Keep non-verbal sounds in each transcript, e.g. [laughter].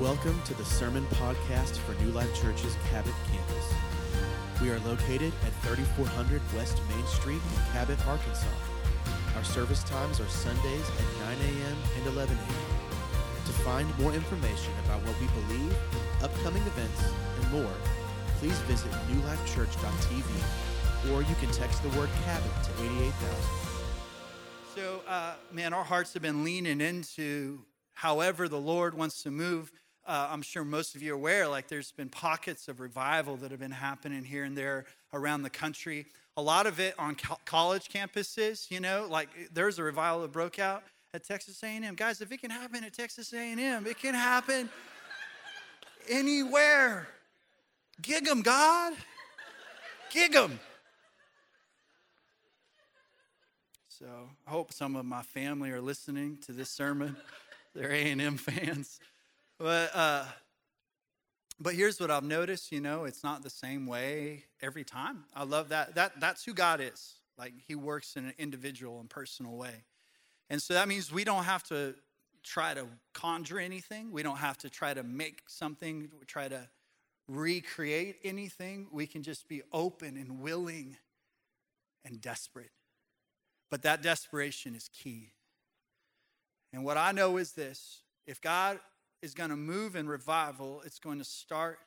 Welcome to the Sermon Podcast for New Life Church's Cabot campus. We are located at 3400 West Main Street in Cabot, Arkansas. Our service times are Sundays at 9 a.m. and 11 a.m. To find more information about what we believe, upcoming events, and more, please visit newlifechurch.tv or you can text the word Cabot to 88000. So, uh, man, our hearts have been leaning into however the Lord wants to move. Uh, I'm sure most of you are aware, like there's been pockets of revival that have been happening here and there around the country. A lot of it on co- college campuses, you know, like there's a revival that broke out at Texas A&M. Guys, if it can happen at Texas A&M, it can happen anywhere. Gig 'em, God. Gig 'em. So I hope some of my family are listening to this sermon. [laughs] They're A&M fans. But, uh, but here's what I've noticed, you know, it's not the same way every time. I love that. that that's who God is. Like he works in an individual and personal way. And so that means we don't have to try to conjure anything. We don't have to try to make something, try to recreate anything. We can just be open and willing and desperate. But that desperation is key. And what I know is this if God is going to move in revival, it's going to start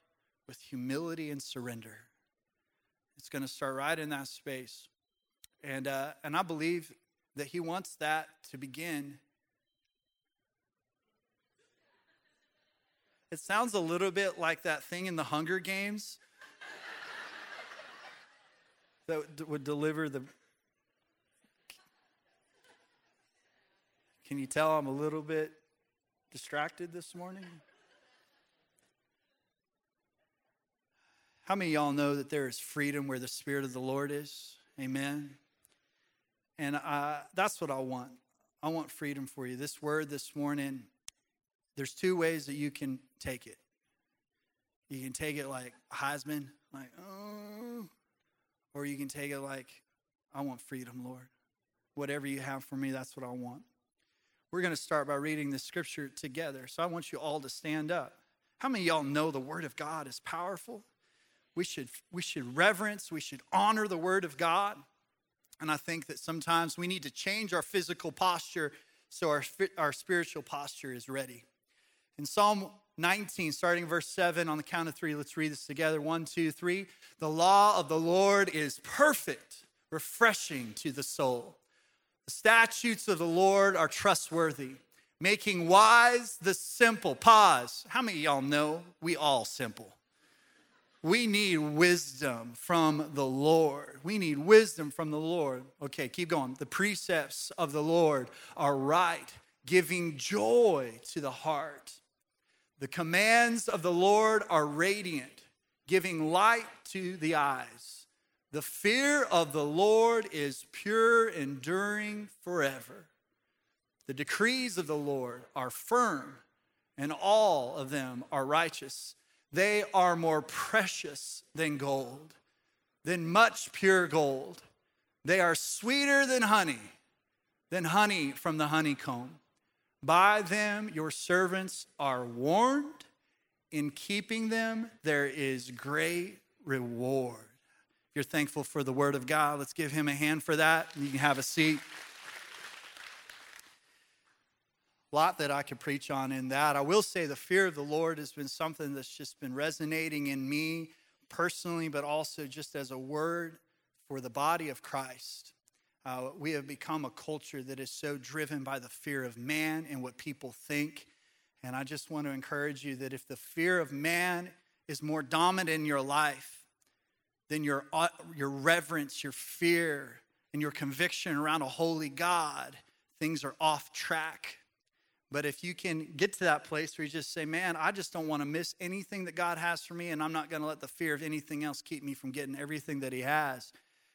with humility and surrender. It's going to start right in that space. And, uh, and I believe that He wants that to begin. It sounds a little bit like that thing in the Hunger Games [laughs] that would deliver the Can you tell I'm a little bit distracted this morning? How many y'all know that there is freedom where the Spirit of the Lord is? Amen. And that's what I want. I want freedom for you. This word this morning, there's two ways that you can take it. You can take it like Heisman, like, oh, or you can take it like, I want freedom, Lord. Whatever you have for me, that's what I want. We're going to start by reading the scripture together. So I want you all to stand up. How many y'all know the word of God is powerful? We should, we should reverence, we should honor the word of God. And I think that sometimes we need to change our physical posture so our, our spiritual posture is ready. In Psalm 19, starting verse 7, on the count of three, let's read this together. One, two, three. The law of the Lord is perfect, refreshing to the soul. The statutes of the Lord are trustworthy, making wise the simple. Pause. How many y'all know we all simple? We need wisdom from the Lord. We need wisdom from the Lord. Okay, keep going. The precepts of the Lord are right, giving joy to the heart. The commands of the Lord are radiant, giving light to the eyes. The fear of the Lord is pure, enduring forever. The decrees of the Lord are firm, and all of them are righteous. They are more precious than gold, than much pure gold. They are sweeter than honey, than honey from the honeycomb. By them your servants are warned. In keeping them, there is great reward you're thankful for the Word of God, let's give Him a hand for that. You can have a seat. A lot that I could preach on in that. I will say the fear of the Lord has been something that's just been resonating in me personally, but also just as a word for the body of Christ. Uh, we have become a culture that is so driven by the fear of man and what people think. And I just want to encourage you that if the fear of man is more dominant in your life, then your, uh, your reverence, your fear, and your conviction around a holy God, things are off track. But if you can get to that place where you just say, Man, I just don't want to miss anything that God has for me, and I'm not going to let the fear of anything else keep me from getting everything that He has,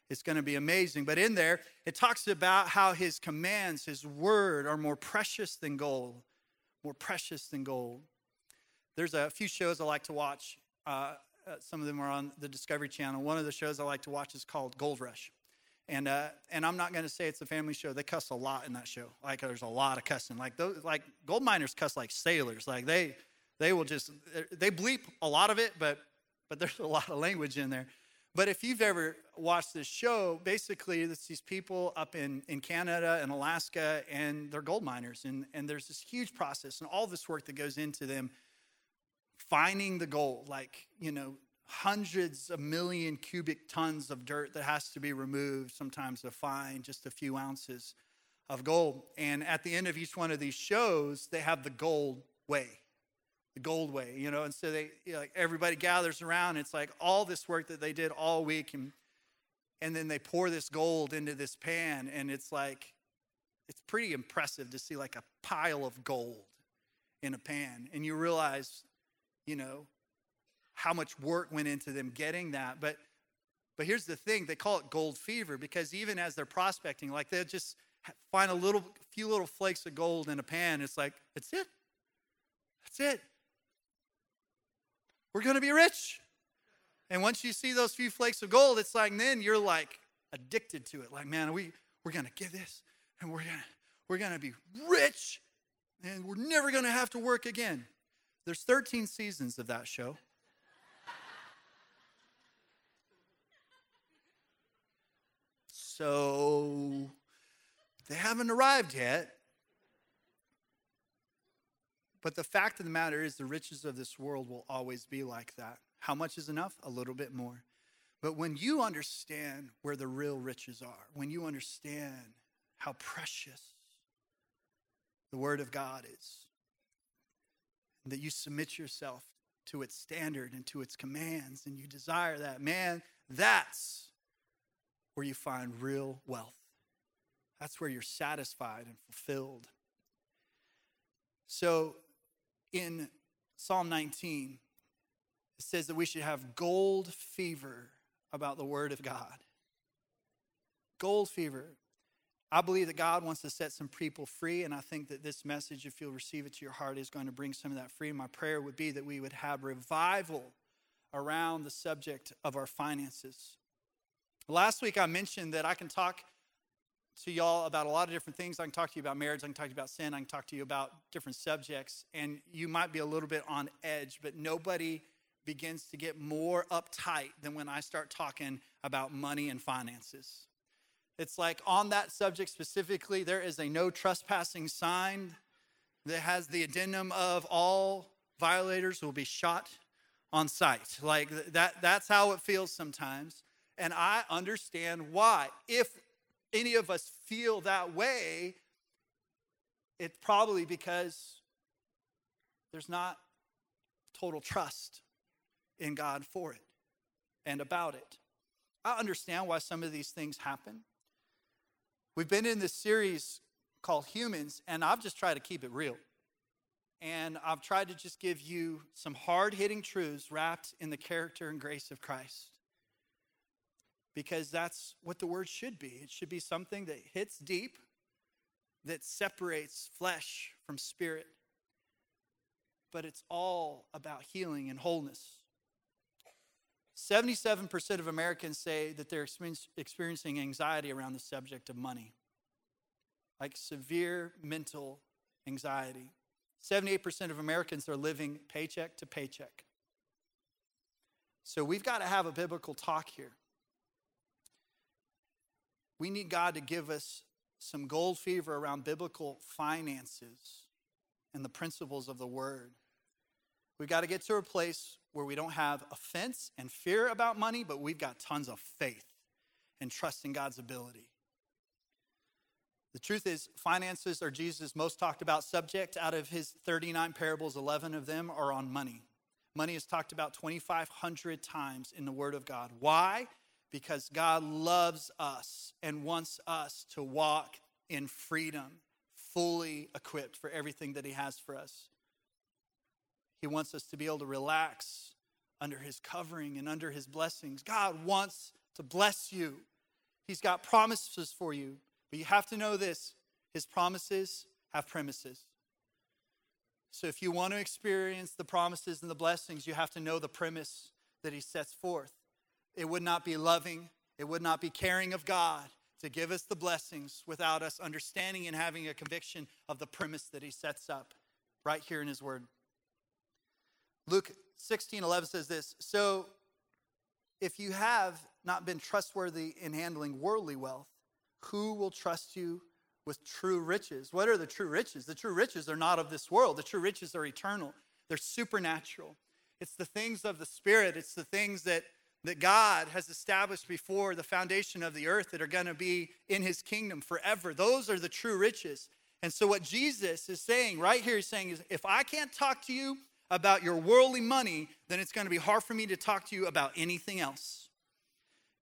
it's going to be amazing. But in there, it talks about how His commands, His word, are more precious than gold. More precious than gold. There's a few shows I like to watch. Uh, uh, some of them are on the Discovery Channel. One of the shows I like to watch is called Gold Rush. And, uh, and I'm not going to say it's a family show. They cuss a lot in that show. Like there's a lot of cussing. Like those, like gold miners cuss like sailors. Like they, they will just they bleep a lot of it, but but there's a lot of language in there. But if you've ever watched this show, basically it's these people up in, in Canada and Alaska and they're gold miners. And, and there's this huge process and all this work that goes into them finding the gold, like, you know, hundreds of million cubic tons of dirt that has to be removed sometimes to find just a few ounces of gold. And at the end of each one of these shows, they have the gold weigh the gold weigh, you know. And so they, you know, like everybody gathers around. It's like all this work that they did all week, and and then they pour this gold into this pan, and it's like it's pretty impressive to see like a pile of gold in a pan, and you realize, you know, how much work went into them getting that. But but here's the thing: they call it gold fever because even as they're prospecting, like they'll just find a little few little flakes of gold in a pan. It's like that's it. That's it. We're to be rich. And once you see those few flakes of gold, it's like then you're like addicted to it. Like, man, we, we're to get this and we're to we're to be rich and we're never to have to work again. There's 13 seasons of that show. So they haven't arrived yet. But the fact of the matter is, the riches of this world will always be like that. How much is enough? A little bit more. But when you understand where the real riches are, when you understand how precious the Word of God is, that you submit yourself to its standard and to its commands, and you desire that, man, that's where you find real wealth. That's where you're satisfied and fulfilled. So, in Psalm 19, it says that we should have gold fever about the Word of God. Gold fever. I believe that God wants to set some people free, and I think that this message, if you'll receive it to your heart, is going to bring some of that freedom. My prayer would be that we would have revival around the subject of our finances. Last week, I mentioned that I can talk to y'all about a lot of different things. I can talk to you about marriage, I can talk to you about sin, I can talk to you about different subjects, and you might be a little bit on edge, but nobody begins to get more uptight than when I start talking about money and finances. It's like on that subject specifically, there is a no trespassing sign that has the addendum of all violators will be shot on sight. Like that, that's how it feels sometimes. And I understand why. If any of us feel that way, it's probably because there's not total trust in God for it and about it. I understand why some of these things happen. We've been in this series called Humans, and I've just tried to keep it real. And I've tried to just give you some hard hitting truths wrapped in the character and grace of Christ because that's what the word should be. It should be something that hits deep, that separates flesh from spirit. But it's all about healing and wholeness. 77% of Americans say that they're experiencing anxiety around the subject of money, like severe mental anxiety. 78% of Americans are living paycheck to paycheck. So we've got to have a biblical talk here. We need God to give us some gold fever around biblical finances and the principles of the word. We've got to get to a place where we don't have offense and fear about money, but we've got tons of faith and trust in God's ability. The truth is, finances are Jesus' most talked about subject. Out of his 39 parables, 11 of them are on money. Money is talked about 2,500 times in the Word of God. Why? because God loves us and wants us to walk in freedom, fully equipped for everything that He has for us. He wants us to be able to relax under His covering and under His blessings. God wants to bless you, He's got promises for you. But you have to know this His promises have premises. So if you want to experience the promises and the blessings, you have to know the premise that He sets forth. It would not be loving, it would not be caring of God to give us the blessings without us understanding and having a conviction of the premise that He sets up right here in His Word. Luke 16 11 says this So if you have not been trustworthy in handling worldly wealth, who will trust you with true riches? What are the true riches? The true riches are not of this world, the true riches are eternal, they're supernatural. It's the things of the Spirit, it's the things that, that God has established before the foundation of the earth that are going to be in his kingdom forever. Those are the true riches. And so, what Jesus is saying right here, he's saying is if I can't talk to you about your worldly money, then it's going to be hard for me to talk to you about anything else.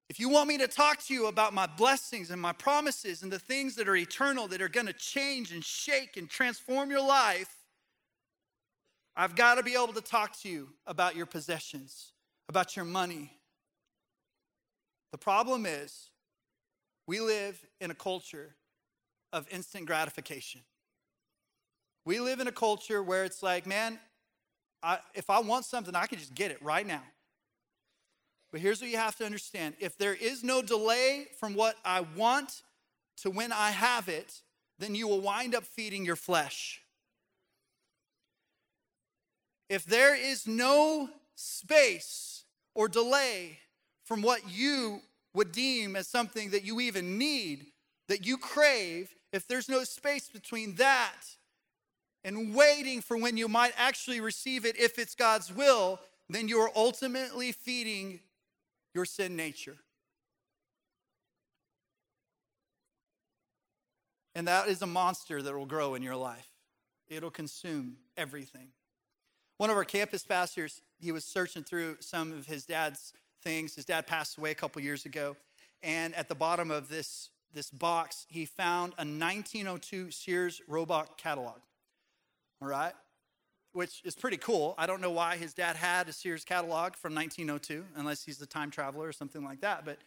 If you want me to talk to you about my blessings and my promises and the things that are eternal, that are going to change and shake and transform your life, I've got to be able to talk to you about your possessions, about your money. The problem is, we live in a culture of instant gratification. We live in a culture where it's like, man, I, if I want something, I can just get it right now. But here's what you have to understand if there is no delay from what I want to when I have it, then you will wind up feeding your flesh. If there is no space or delay from what you would deem as something that you even need, that you crave, if there's no space between that and waiting for when you might actually receive it if it's God's will, then you are ultimately feeding your sin nature. And that is a monster that will grow in your life. It'll consume everything. One of our campus pastors, he was searching through some of his dad's things. His dad passed away a couple years ago. And at the bottom of this, this box, he found a 1902 Sears Roebuck catalog right? Which is pretty cool. I don't know why his dad had a Sears catalog from 1902, unless he's a time traveler or something like that. But,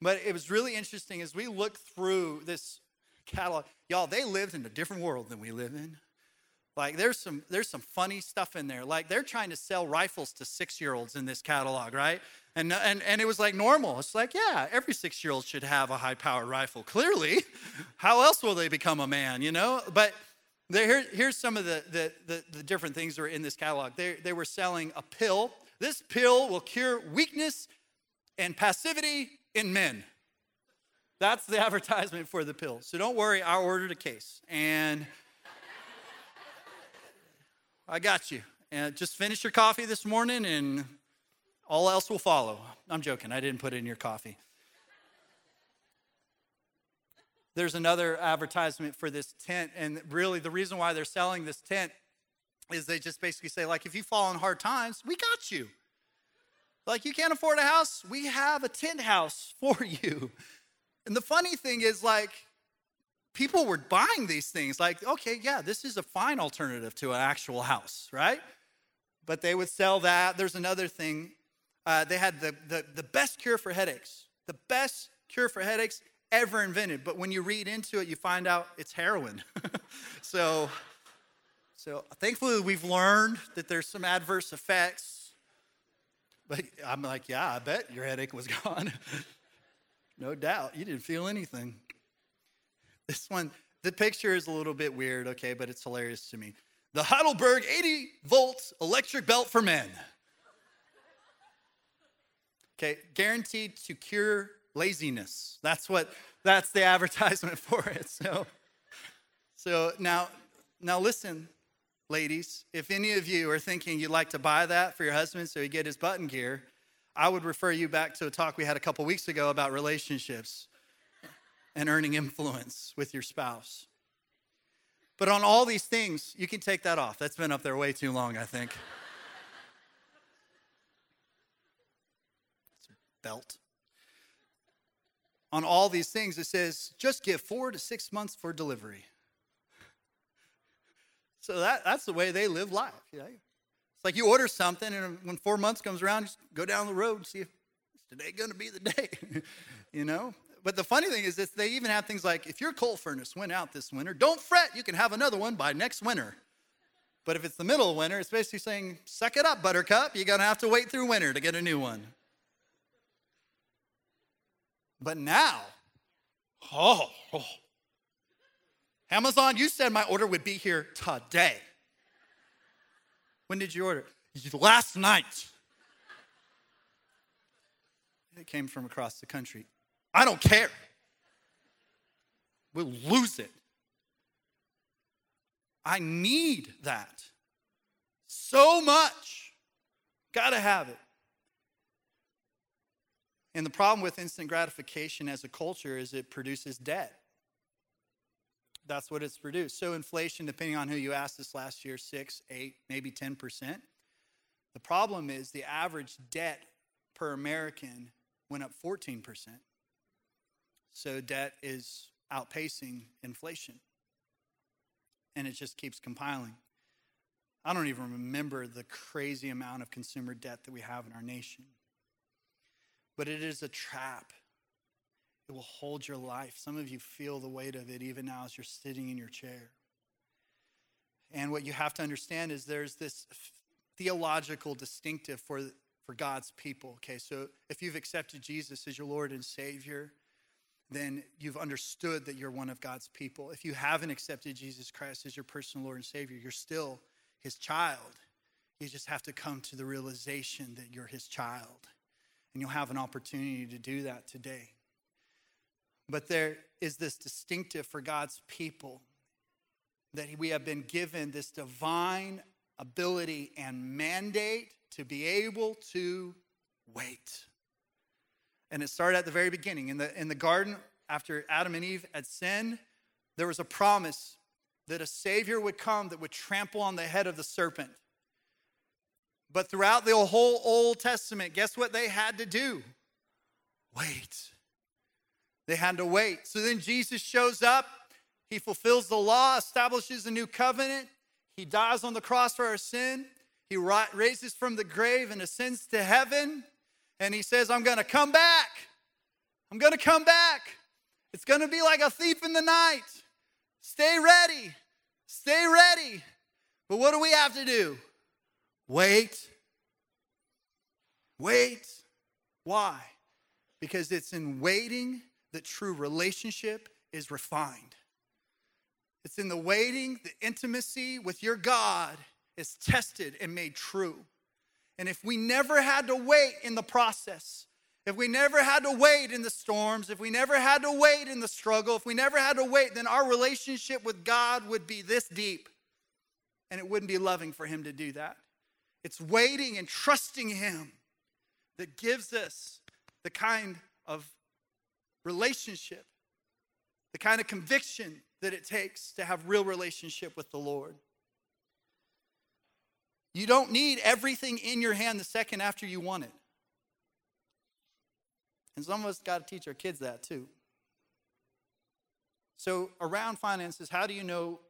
but it was really interesting as we look through this catalog. Y'all, they lived in a different world than we live in. Like there's some there's some funny stuff in there. Like they're trying to sell rifles to six year olds in this catalog, right? And and and it was like normal. It's like yeah, every six year old should have a high powered rifle. Clearly, [laughs] how else will they become a man? You know, but here, here's some of the, the, the, the, different things that are in this catalog. They, they were selling a pill. This pill will cure weakness and passivity in men. That's the [laughs] advertisement for the pill. So don't worry, I ordered a case. And I got you. And just finish your coffee this morning and all else will follow. I'm joking, I didn't put it in your coffee. There's another advertisement for this tent, and really the reason why they're selling this tent is they just basically say, like, if you fall on hard times, we got you. Like, you can't afford a house, we have a tent house [laughs] for you. And the funny thing is, like, people were buying these things, like, okay, yeah, this is a fine alternative to an actual house, right? But they would sell that. There's another thing. Uh, they had the, the, the best cure for headaches. The best cure for headaches ever invented. But when you read into it, you find out it's heroin. [laughs] so, so thankfully, we've learned that there's some adverse effects. But I'm like, yeah, I bet your headache was [laughs] gone. no doubt. You didn't feel anything. This one, the picture is a little bit weird, okay, but it's hilarious to me. The Heidelberg 80 volt electric belt for men. Okay, guaranteed to cure laziness. That's what that's the [laughs] advertisement for it. So so now now listen, ladies, if any of you are thinking you'd like to buy that for your husband so he get his button gear, I would refer you back to a talk we had a couple weeks ago about relationships and earning influence with your spouse. But on all these things, you can take that off. That's been up there way too long, I think. [laughs] belt on all these things, it says just give four to six months for delivery. [laughs] So that, that's the way they live life. You know? It's like you order something, and when four months comes around, just go down the road and see if today going to be the [laughs] day. you know? But the funny thing is that they even have things like if your coal furnace went out this winter, don't fret, you can have another one by next winter. But if it's the middle of winter, it's basically saying, suck it up, buttercup. You're going to have to wait through winter to get a new one. But now, oh, oh, Amazon, you said my order would be here today. When did you order? It? Last night. It came from across the country. I don't care. We'll lose it. I need that so much. Got to have it. And the problem with instant gratification as a culture is it produces debt. That's what it's produced. So, inflation, depending on who you asked this last year, six, eight, maybe 10%. The problem is the average debt per American went up 14%. So, debt is outpacing inflation. And it just keeps compiling. I don't even remember the crazy amount of consumer debt that we have in our nation. But it is a trap. It will hold your life. Some of you feel the weight of it even now as you're sitting in your chair. And what you have to understand is there's this theological distinctive for, for God's people. Okay, so if you've accepted Jesus as your Lord and Savior, then you've understood that you're one of God's people. If you haven't accepted Jesus Christ as your personal Lord and Savior, you're still his child. You just have to come to the realization that you're his child. And you'll have an opportunity to do that today. But there is this distinctive for God's people that we have been given this divine ability and mandate to be able to wait. And it started at the very beginning. In the, in the garden, after Adam and Eve had sinned, there was a promise that a Savior would come that would trample on the head of the serpent. But throughout the whole Old Testament, guess what they had to do? Wait. They had to wait. So then Jesus shows up. He fulfills the law, establishes a new covenant. He dies on the cross for our sin. He raises from the grave and ascends to heaven. And he says, I'm going to come back. I'm going to come back. It's going to be like a thief in the night. Stay ready. Stay ready. But what do we have to do? Wait. Wait. Why? Because it's in waiting that true relationship is refined. It's in the waiting, the intimacy with your God is tested and made true. And if we never had to wait in the process, if we never had to wait in the storms, if we never had to wait in the struggle, if we never had to wait, then our relationship with God would be this deep. And it wouldn't be loving for Him to do that. It's waiting and trusting Him that gives us the kind of relationship, the kind of conviction that it takes to have real relationship with the Lord. You don't need everything in your hand the second after you want it. And some of us got to teach our kids that too. So, around finances, how do you know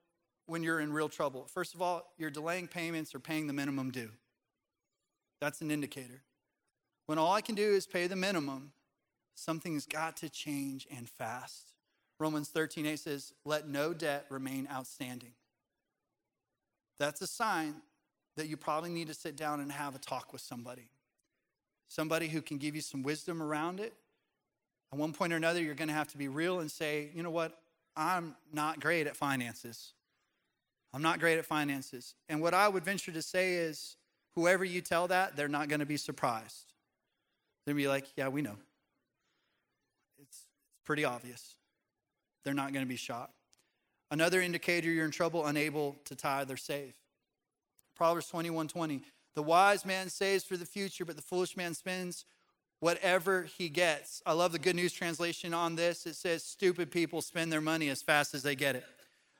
when you're in real trouble? First of all, you're delaying payments or paying the minimum due. That's an indicator. When all I can do is pay the minimum, something's got to change and fast. Romans 13 8 says, Let no debt remain outstanding. That's a sign that you probably need to sit down and have a talk with somebody somebody who can give you some wisdom around it. At one point or another, you're going to have to be real and say, you know what? I'm not great at finances. I'm not great at finances. And what I would venture to say is, whoever you tell that, they're not going to be surprised. They're going to be like, yeah, we know. It's, it's pretty obvious. They're not going to be shocked. Another indicator you're in trouble, unable to tithe or save. Proverbs 21 20. The wise man saves for the future, but the foolish man spends whatever he gets. I love the Good News translation on this. It says, Stupid people spend their money as fast as they get it.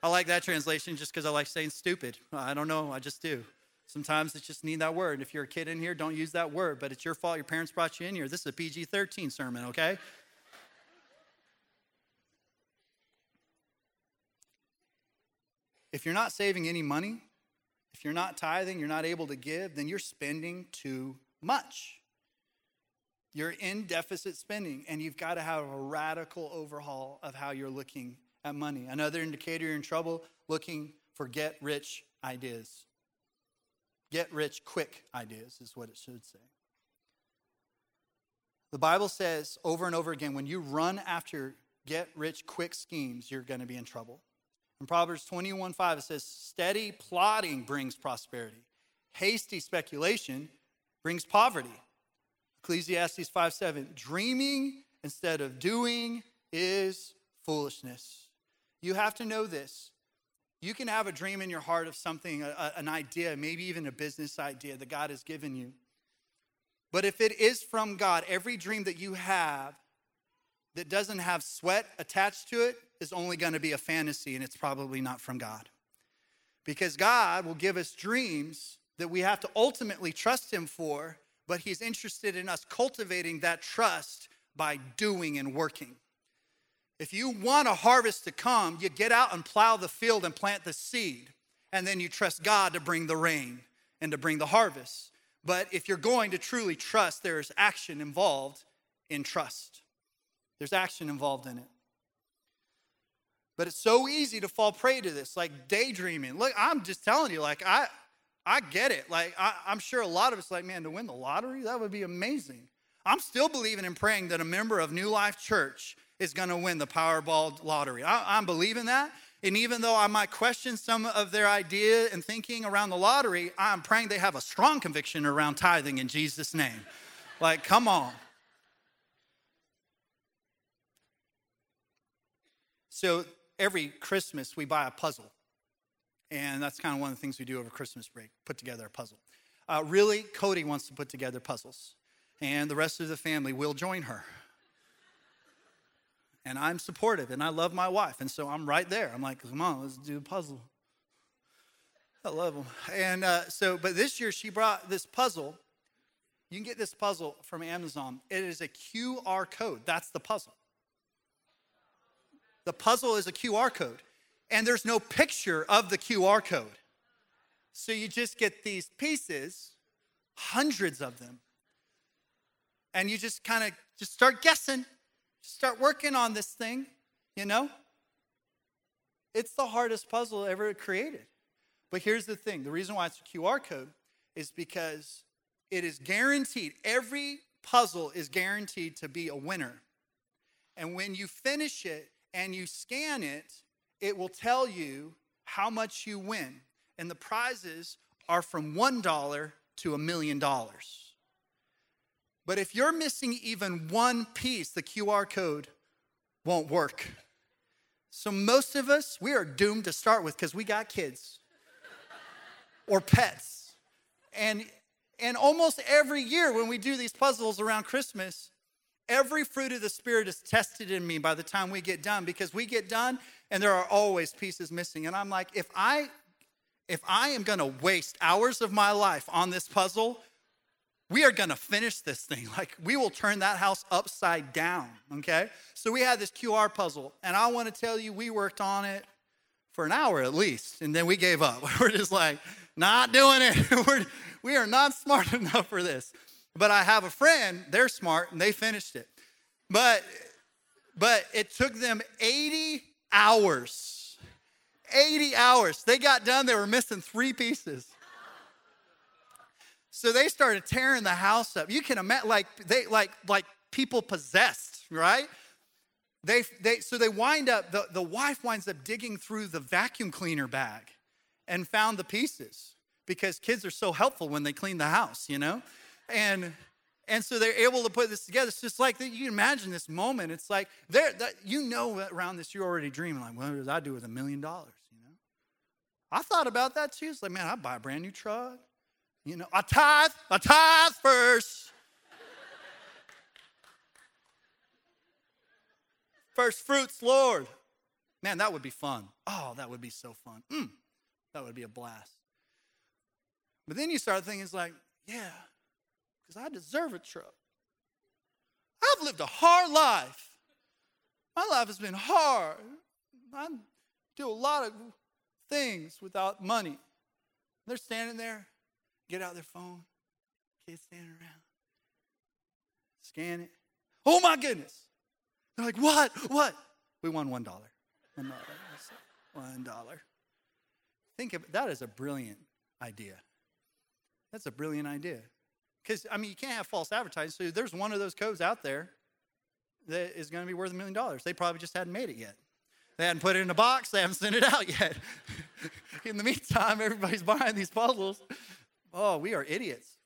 I like that translation just because I like saying stupid. I don't know, I just do. Sometimes it's just need that word. If you're a kid in here, don't use that word, but it's your fault your parents brought you in here. This is a PG 13 sermon, okay? If you're not saving any money, if you're not tithing, you're not able to give, then you're spending too much. You're in deficit spending, and you've got to have a radical overhaul of how you're looking at money. Another indicator you're in trouble looking for get rich ideas. Get rich quick ideas is what it should say. The Bible says over and over again when you run after get rich quick schemes, you're going to be in trouble. In Proverbs 21 5, it says, Steady plotting brings prosperity. Hasty speculation brings poverty. Ecclesiastes 5 7. Dreaming instead of doing is foolishness. You have to know this. You can have a dream in your heart of something, a, an idea, maybe even a business idea that God has given you. But if it is from God, every dream that you have that doesn't have sweat attached to it is only going to be a fantasy and it's probably not from God. Because God will give us dreams that we have to ultimately trust Him for, but He's interested in us cultivating that trust by doing and working. If you want a harvest to come, you get out and plow the field and plant the seed, and then you trust God to bring the rain and to bring the harvest. But if you're going to truly trust, there is action involved in trust. There's action involved in it. But it's so easy to fall prey to this, like daydreaming. Look, I'm just telling you, like, I, I get it. Like, I, am sure a lot of us, like, man, to win the lottery, that would be amazing. I'm still believing and praying that a member of New Life Church is going to win the Powerball lottery. I, I'm believing that. And even though I might question some of their idea and thinking around the lottery, I'm praying they have a strong conviction around tithing in Jesus' name. like, come on. So every Christmas, we buy a puzzle. And that's kind of one of the things we do over Christmas break put together a puzzle. Uh, really, Cody wants to put together puzzles, and the rest of the family will join her and I'm supportive and I love my wife. And so I'm right there. I'm like, come on, let's do a puzzle. I love them. And uh, so, but this year she brought this puzzle. You can get this puzzle from Amazon. It is a QR code. That's the puzzle. The puzzle is a QR code, and there's no picture of the QR code. So you just get these pieces, hundreds of them, and you just kind of just start guessing Start working on this thing, you know? It's the hardest puzzle ever created. But here's the thing the reason why it's a QR code is because it is guaranteed, every puzzle is guaranteed to be a winner. And when you finish it and you scan it, it will tell you how much you win. And the prizes are from $1 to a million dollars. But if you're missing even one piece, the QR code won't work. So most of us, we are doomed to start with because we got kids [laughs] or pets. And and almost every year when we do these puzzles around Christmas, every fruit of the spirit is tested in me by the time we get done because we get done and there are always pieces missing. And I'm like, if I if I am going to waste hours of my life on this puzzle, we are to finish this thing. [laughs] Like, we will turn that house upside down, okay? So, we had this QR puzzle, and I want to tell you, we worked on it for an hour at least, and then we gave up. [laughs] We're just like, not doing it. [laughs] We're, we are not smart enough for this. But I have a friend, they're smart, and they finished it. But, but it took them 80 hours. 80 hours. They got done, they were missing three pieces. So they started tearing the house up. You can imagine, like they like like people possessed, right? They they so they wind up. The, the wife winds up digging through the vacuum cleaner bag, and found the pieces because kids are so helpful when they clean the house, you know, and. And so they're able to put this together. It's just like you can imagine this moment. It's like there, you know, around this you're already dreaming. Like, what does I do with a million dollars? You know, I thought about that too. It's like, man, I'd buy a brand new truck. You know, I tithe, I tithe first. first fruits, Lord. Man, that would be fun. Oh, that would be so fun. Mm, that would be a blast. But then you start thinking, it's like, yeah, because I deserve a truck. I've lived a hard life. My life has been hard. I do a lot of things without money. They're standing there get out their phone, kids standing around, scan it. Oh my goodness. They're like, what? What? We won one dollar. One dollar. Think of that as a brilliant idea. That's a brilliant idea. Because I mean you can't have false advertising. So there's one of those codes out there that is going to be worth a million dollars. They probably just hadn't made it yet. They hadn't put it in a box, they haven't sent it out yet. [laughs] in the meantime, everybody's buying these puzzles Oh, we are idiots.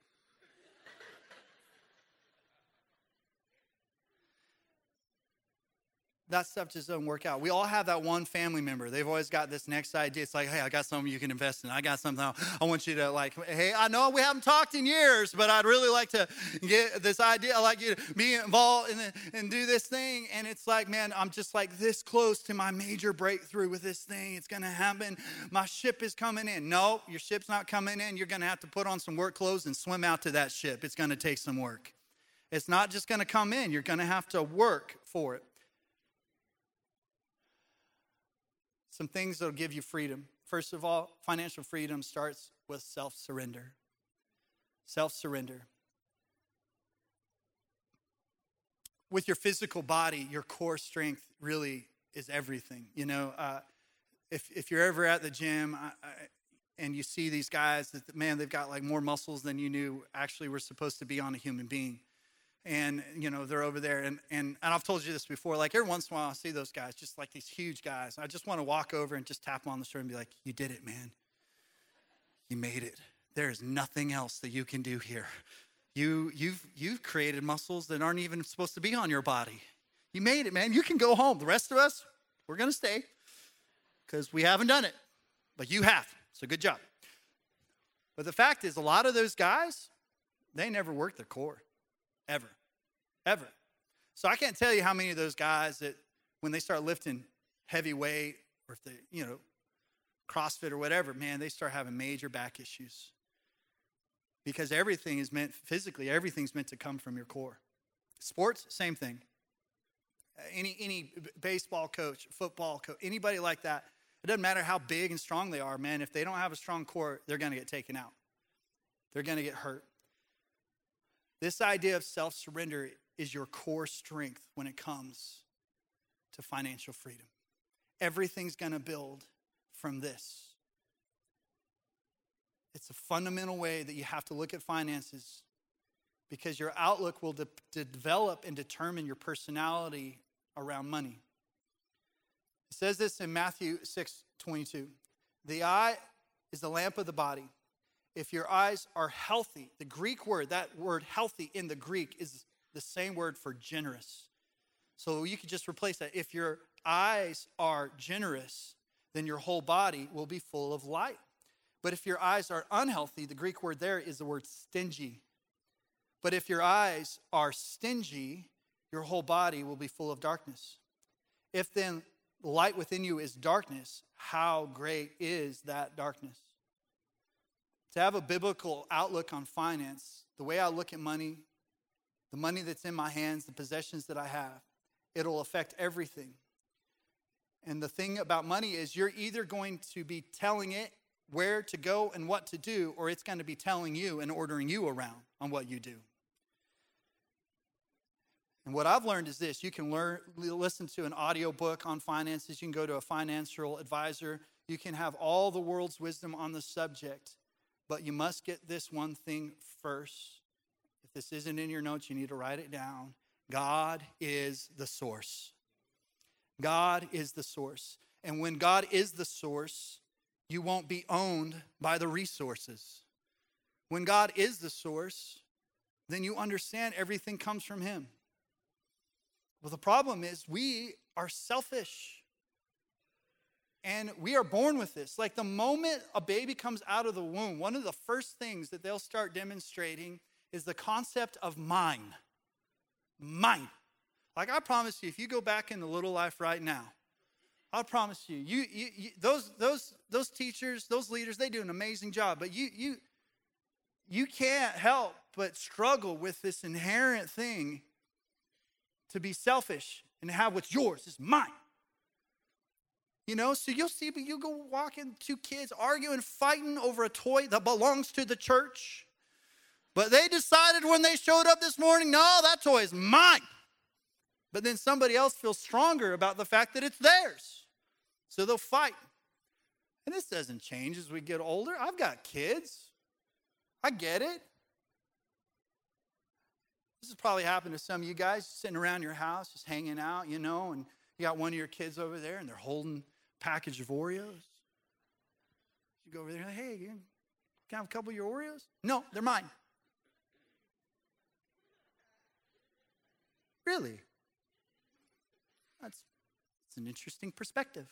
That stuff just doesn't work out. We all have that one family member. They've always got this next idea. It's like, hey, I got something you can invest in. I got something I want you to like, hey, I know we haven't talked in years, but I'd really like to get this idea. I like you to be involved in the, and do this thing. And it's like, man, I'm just like this close to my major breakthrough with this thing. It's to happen. My ship is coming in. No, your ship's not coming in. You're to have to put on some work clothes and swim out to that ship. It's to take some work. It's not just to come in. You're to have to work for it. Some things that'll give you freedom. First of all, financial freedom starts with self surrender. Self surrender. With your physical body, your core strength really is everything. You know, uh, if, if you're ever at the gym I, I, and you see these guys, that man, they've got like more muscles than you knew actually were supposed to be on a human being and you know they're over there and, and and i've told you this before like every once in a while i see those guys just like these huge guys i just want to walk over and just tap them on the shoulder and be like you did it man. You made it. There is nothing else that you can do here. You you've you've created muscles that aren't even supposed to be on your body. You made it man. You can go home. The rest of us we're going to stay because we haven't done it but you have so good job. But the fact is a lot of those guys they never worked their core ever, ever. So I can't tell you how many of those guys that when they start lifting heavy weight or if they, you know, CrossFit or whatever, man, they start having major back issues. Because everything is meant, physically, everything's meant to come from your core. Sports, same thing. Any, any baseball coach, football coach, anybody like that, it doesn't matter how big and strong they are, man, if they don't have a strong core, they're going to get taken out. They're going to get hurt. This idea of self surrender is your core strength when it comes to financial freedom. Everything's going to build from this. It's a fundamental way that you have to look at finances because your outlook will de- de- develop and determine your personality around money. It says this in Matthew 6 22. The eye is the lamp of the body if your eyes are healthy, the Greek word, that word healthy in the Greek is the same word for generous. So you could just replace that. If your eyes are generous, then your whole body will be full of light. But if your eyes are unhealthy, the Greek word there is the word stingy. But if your eyes are stingy, your whole body will be full of darkness. If then light within you is darkness, how great is that darkness? To have a biblical outlook on finance, the way I look at money, the money that's in my hands, the possessions that I have, it'll affect everything. And the thing about money is you're either going to be telling it where to go and what to do, or it's going to be telling you and ordering you around on what you do. And what I've learned is this you can learn listen to an audio book on finances, you can go to a financial advisor, you can have all the world's wisdom on the subject. But you must get this one thing first. If this isn't in your notes, you need to write it down. God is the source. God is the source. And when God is the source, you won't be owned by the resources. When God is the source, then you understand everything comes from Him. Well, the problem is we are selfish. And we are born with this. Like the moment a baby comes out of the womb, one of the first things that they'll start demonstrating is the concept of mine. Mine. Like I promise you, if you go back in the little life right now, I promise you, you, you, you, those, those, those teachers, those leaders, they do an amazing job. But you, you, you can't help but struggle with this inherent thing to be selfish and have what's yours is mine. You know, so you'll see, but you go walking two kids arguing, fighting over a toy that belongs to the church. But they decided when they showed up this morning, no, that toy is mine. But then somebody else feels stronger about the fact that it's theirs. So they'll fight. And this doesn't change as we get older. I've got kids. I get it. This has probably happened to some of you guys sitting around your house, just hanging out, you know, and you got one of your kids over there and they're holding package of Oreos. You go over there, and like, hey, can I have a couple of your Oreos? No, they're mine. Really? That's, that's an interesting perspective.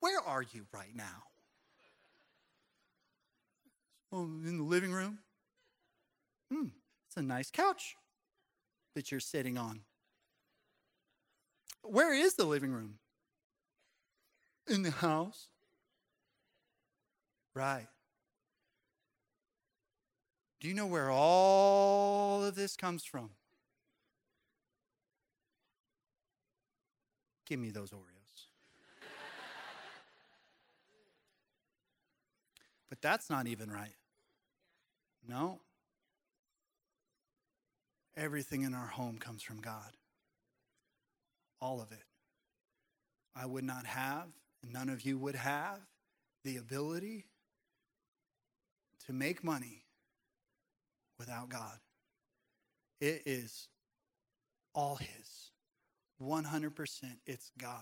Where are you right now? Oh, in the living room? Hmm, it's a nice couch that you're sitting on. Where is the living room? In the house. Right. Do you know where all of this comes from? Give me those Oreos. [laughs] but that's not even right. No. Everything in our home comes from God. All of it. I would not have, and none of you would have, the ability to make money without God. It is all His. 100% it's God.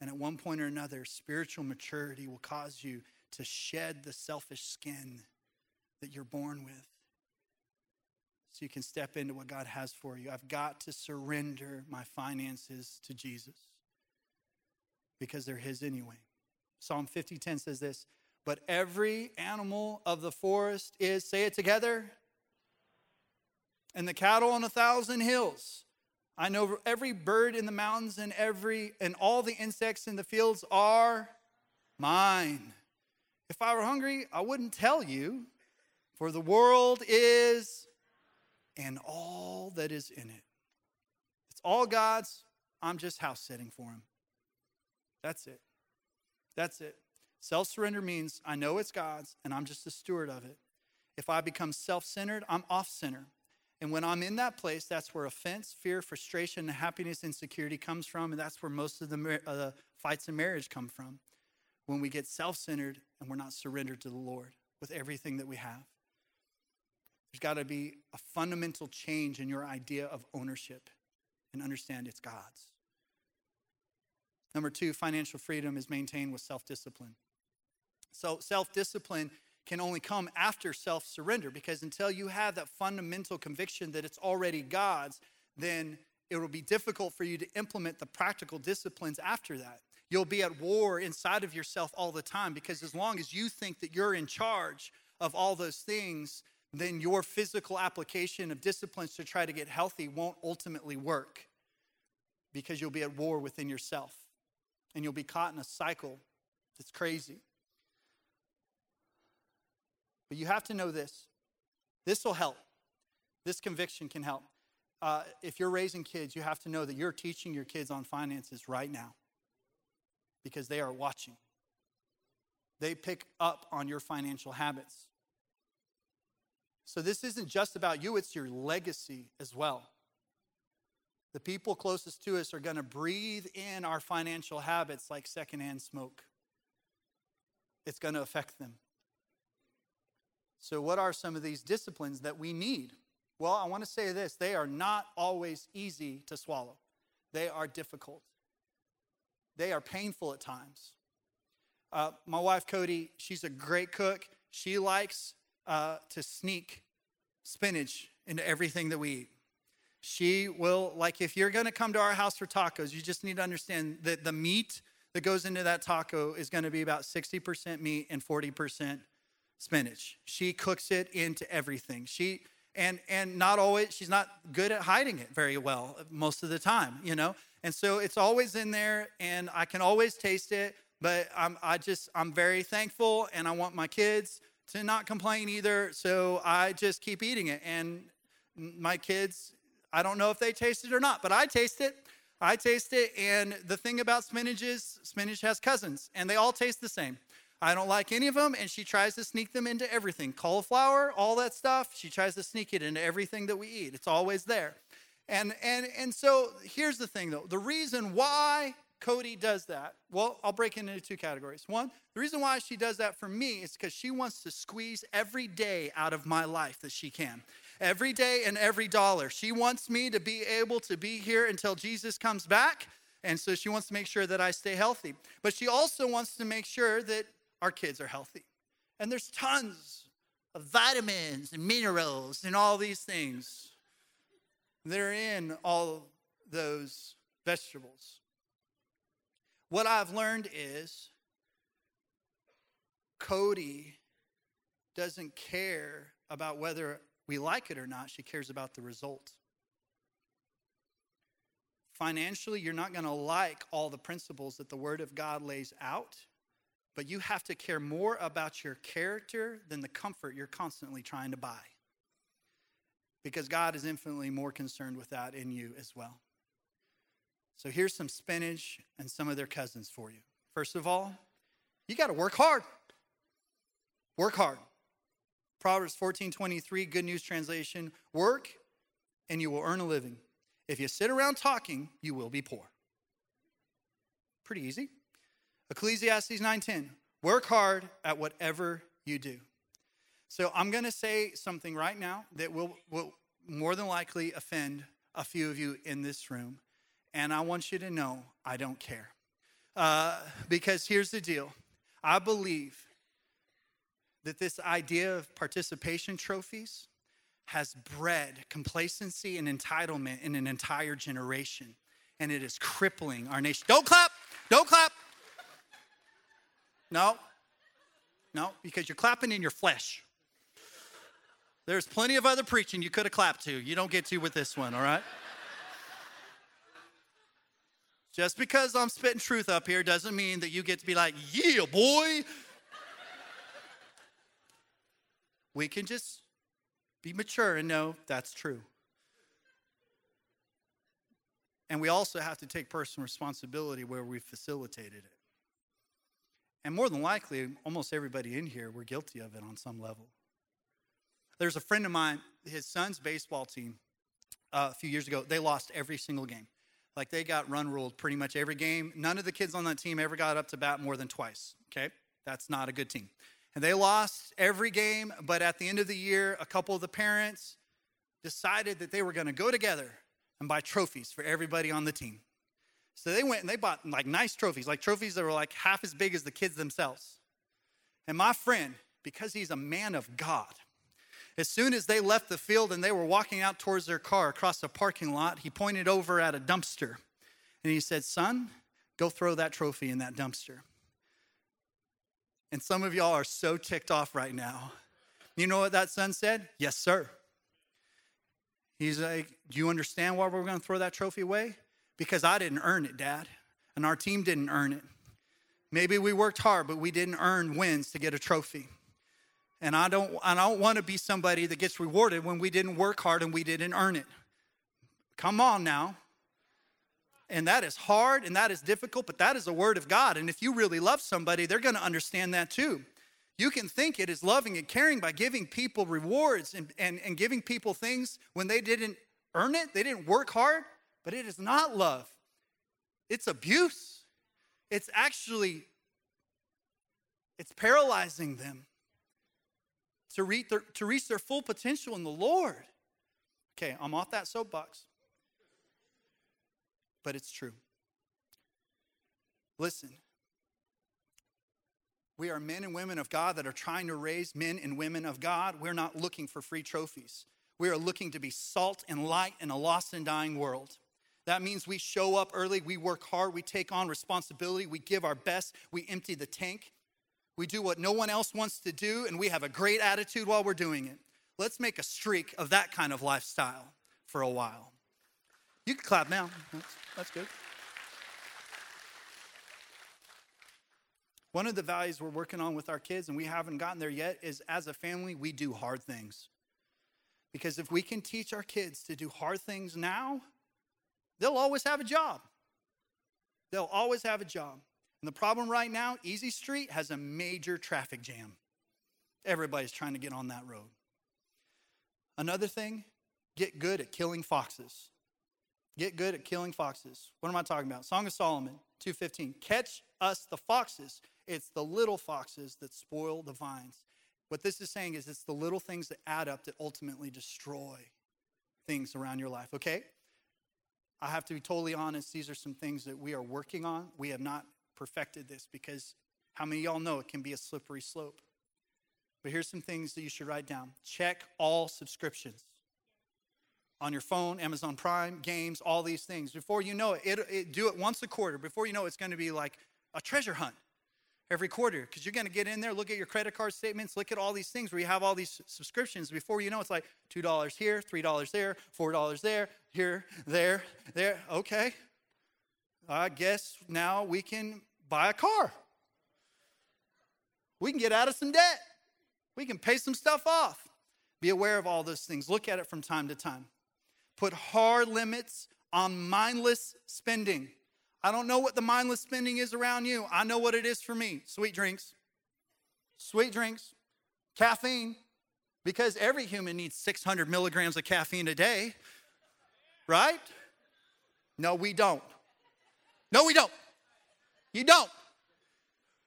And at one point or another, spiritual maturity will cause you to shed the selfish skin that you're born with so you can step into what God has for you. I've got to surrender my finances to Jesus because they're His anyway. Psalm 50:10 says this, but every animal of the forest is, say it together, and the cattle on a thousand hills. I know every bird in the mountains and every and all the insects in the fields are mine. If I were hungry, I wouldn't tell you, for the world is and all that is in it. It's all God's. I'm just house sitting for him. That's it. That's it. Self surrender means I know it's God's and I'm just a steward of it. If I become self centered, I'm off center. And when I'm in that place, that's where offense, fear, frustration, happiness, insecurity comes from. And that's where most of the uh, fights in marriage come from. When we get self centered and we're not surrendered to the Lord with everything that we have. There's got to be a fundamental change in your idea of ownership and understand it's God's. Number two, financial freedom is maintained with self discipline. So, self discipline can only come after self surrender because until you have that fundamental conviction that it's already God's, then it will be difficult for you to implement the practical disciplines after that. You'll be at war inside of yourself all the time because as long as you think that you're in charge of all those things, then your physical application of disciplines to try to get healthy won't ultimately work because you'll be at war within yourself and you'll be caught in a cycle that's crazy. But you have to know this this will help. This conviction can help. Uh, if you're raising kids, you have to know that you're teaching your kids on finances right now because they are watching. They pick up on your financial habits. So this isn't just about you, it's your legacy as well. The people closest to us are going to breathe in our financial habits like secondhand smoke. It's going to affect them. So, what are some of these disciplines that we need? Well, I want to say this they are not always easy to swallow, they are difficult, they are painful at times. Uh, my wife, Cody, she's a great cook. She likes uh, to sneak spinach into everything that we eat. She will, like, if you're gonna come to our house for tacos, you just need to understand that the meat that goes into that taco is gonna be about 60% meat and 40% spinach. She cooks it into everything. She, and and not always she's not good at hiding it very well most of the time you know and so it's always in there and i can always taste it but i'm i just i'm very thankful and i want my kids to not complain either. So I just keep eating it. And my kids, I don't know if they taste it or not, but I taste it. I taste it. And the thing about spinach is spinach has cousins, and they all taste the same. I don't like any of them, and she tries to sneak them into everything. Cauliflower, all that stuff, she tries to sneak it into everything that we eat. It's always there. And and and so here's the thing though. The reason why Cody does that? Well, I'll break it into two categories. One, the reason why she does that for me is because she wants to squeeze every day out of my life that she can. Every day and every dollar. She wants me to be able to be here until Jesus comes back. And so she wants to make sure that I stay healthy. But she also wants to make sure that our kids are healthy. And there's tons of vitamins and minerals and all these things that are in all those vegetables. What I've learned is Cody doesn't care about whether we like it or not, she cares about the result. Financially, you're not going to like all the principles that the Word of God lays out, but you have to care more about your character than the comfort you're constantly trying to buy. Because God is infinitely more concerned with that in you as well. So here's some spinach and some of their cousins for you. First of all, you got to work hard. Work hard. Proverbs 14 23, Good News Translation Work and you will earn a living. If you sit around talking, you will be poor. Pretty easy. Ecclesiastes 9:10. Work hard at whatever you do. So I'm going to say something right now that will, will more than likely offend a few of you in this room. And I want you to know I don't care. Uh, because here's the deal I believe that this idea of participation trophies has bred complacency and entitlement in an entire generation, and it is crippling our nation. Don't clap! Don't clap! No, no, because you're clapping in your flesh. There's plenty of other preaching you could have clapped to. You don't get to with this one, all right? Just because I'm spitting truth up here doesn't mean that you get to be like, yeah, boy. we can just be mature and know that's true. And we also have to take personal responsibility where we facilitated it. And more than likely, almost everybody in here, we're guilty of it on some level. There's a friend of mine, his son's baseball team, uh, a few years ago, they lost every single game. Like they got run ruled pretty much every game. None of the kids on that team ever got up to bat more than twice. Okay? That's not a good team. And they lost every game, but at the end of the year, a couple of the parents decided that they were going to go together and buy trophies for everybody on the team. So they went and they bought like nice trophies, like trophies that were like half as big as the kids themselves. And my friend, because he's a man of God, as soon as they left the field and they were walking out towards their car across a parking lot, he pointed over at a dumpster and he said, Son, go throw that trophy in that dumpster. And some of y'all are so ticked off right now. You know what that son said? Yes, sir. He's like, Do you understand why we're going to throw that trophy away? Because I didn't earn it, Dad, and our team didn't earn it. Maybe we worked hard, but we didn't earn wins to get a trophy. And I don't, I don't want to be somebody that gets rewarded when we didn't work hard and we didn't earn it. Come on now. And that is hard and that is difficult, but that is a word of God. And if you really love somebody, they're going to understand that too. You can think it is loving and caring by giving people rewards and, and, and giving people things when they didn't earn it, they didn't work hard, but it is not love. It's abuse. It's actually it's paralyzing them to reach their, to reach their full potential in the Lord. Okay, I'm off that soapbox but it's true. Listen, we are men and women of God that are trying to raise men and women of God. We're not looking for free trophies. We are looking to be salt and light in a lost and dying world. That means we show up early, we work hard, we take on responsibility, we give our best, we empty the tank, we do what no one else wants to do, and we have a great attitude while we're doing it. Let's make a streak of that kind of lifestyle for a while. You can clap now. That's, that's good. One of the values we're working on with our kids, and we haven't gotten there yet, is as a family, we do hard things. Because if we can teach our kids to do hard things now, they'll always have a job. They'll always have a job. And the problem right now, Easy Street has a major traffic jam. Everybody's trying to get on that road. Another thing, get good at killing foxes. Get good at killing foxes. What am I talking about? Song of Solomon 2:15. Catch us the foxes. It's the little foxes that spoil the vines. What this is saying is it's the little things that add up that ultimately destroy things around your life, okay? I have to be totally honest, these are some things that we are working on. We have not perfected this because how many y'all know it can be a slippery slope? But here's some things that you should write down check all subscriptions on your phone, Amazon Prime, games, all these things. Before you know it, it, it do it once a quarter. Before you know it, it's going to be like a treasure hunt every quarter because you're going to get in there, look at your credit card statements, look at all these things where you have all these subscriptions. Before you know, it's like $2 here, $3 there, $4 there, here, there, there. Okay. I guess now we can buy a car. We can get out of some debt. We can pay some stuff off. Be aware of all those things. Look at it from time to time. Put hard limits on mindless spending. I don't know what the mindless spending is around you. I know what it is for me sweet drinks, sweet drinks, caffeine, because every human needs 600 milligrams of caffeine a day, right? No, we don't. No, we don't. You don't.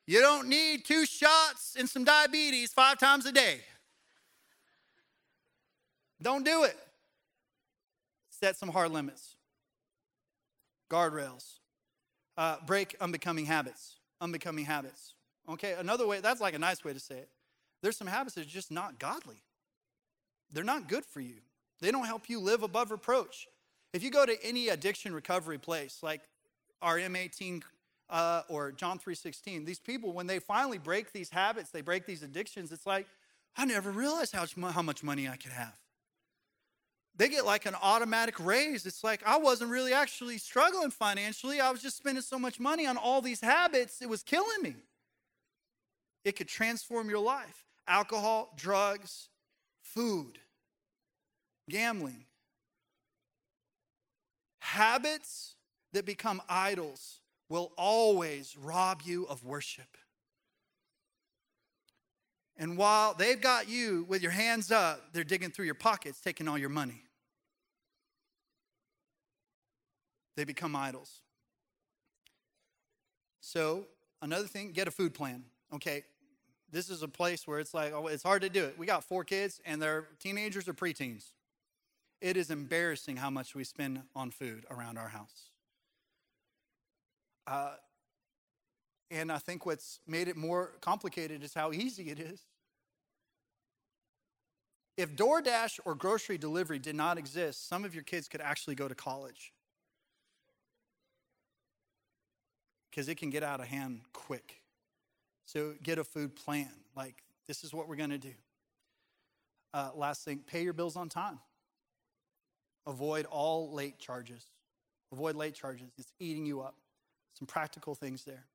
You don't need two shots and some diabetes five times a day. Don't do it. Set some hard limits, guardrails uh, break unbecoming habits. Unbecoming habits. Okay, another way, that's like a nice way to say it. There's some habits that are just not godly. They're not good for you. They don't help you live above reproach. If you go to any addiction recovery place, like our M18 uh, or John 3:16, these people, when they finally break these habits, they break these addictions. It's like I never realized how, how much money I could have they get like an automatic raise. It's like I wasn't really actually struggling financially. I was just spending so much money on all these habits, it was killing me. It could transform your life. Alcohol, drugs, food, gambling. Habits that become idols will always rob you of worship. And while they've got you with your hands up, they're digging through your pockets, taking all your money. They become idols. So, another thing, get a food plan. Okay, this is a place where it's like, oh, it's hard to do it. We got four kids, and they're teenagers or preteens. It is embarrassing how much we spend on food around our house. Uh, and I think what's made it more complicated is how easy it is. If DoorDash or grocery delivery did not exist, some of your kids could actually go to college. Because it can get out of hand quick. So get a food plan. Like, this is what we're going to do. Uh, last thing pay your bills on time. Avoid all late charges. Avoid late charges. It's eating you up. Some practical things there.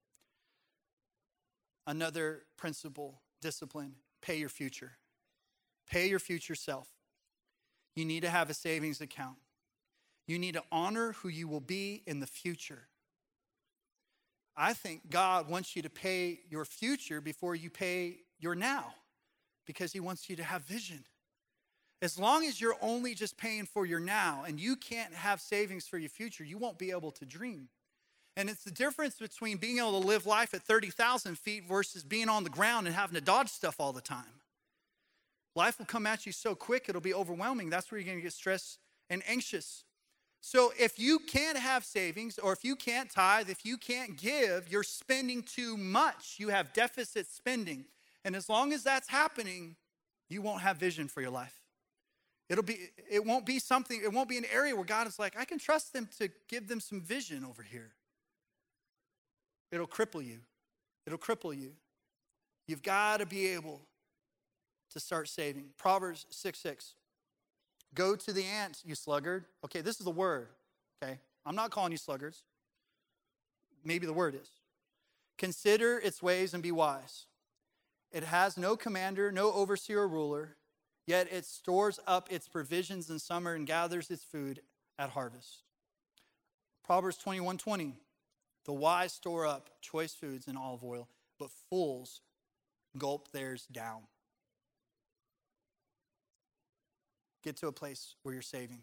Another principle, discipline, pay your future. Pay your future self. You need to have a savings account. You need to honor who you will be in the future. I think God wants you to pay your future before you pay your now because He wants you to have vision. As long as you're only just paying for your now and you can't have savings for your future, you won't be able to dream. And it's the difference between being able to live life at 30,000 feet versus being on the ground and having to dodge stuff all the time. Life will come at you so quick, it'll be overwhelming. That's where you're going to get stressed and anxious. So if you can't have savings or if you can't tithe, if you can't give, you're spending too much. You have deficit spending. And as long as that's happening, you won't have vision for your life. It'll be it won't be something it won't be an area where God is like, I can trust them to give them some vision over here. It'll cripple you. It'll cripple you. You've got to be able to start saving. Proverbs 6 6. Go to the ant, you sluggard. Okay, this is the word. Okay, I'm not calling you sluggards. Maybe the word is. Consider its ways and be wise. It has no commander, no overseer or ruler, yet it stores up its provisions in summer and gathers its food at harvest. Proverbs 21 20. The wise store up choice foods and olive oil, but fools gulp theirs down. Get to a place where you're saving.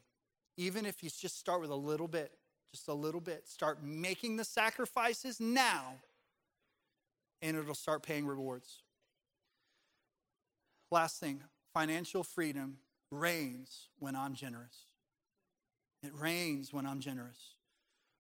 Even if you just start with a little bit, just a little bit, start making the sacrifices now, and it'll start paying rewards. Last thing financial freedom reigns when I'm generous. It reigns when I'm generous.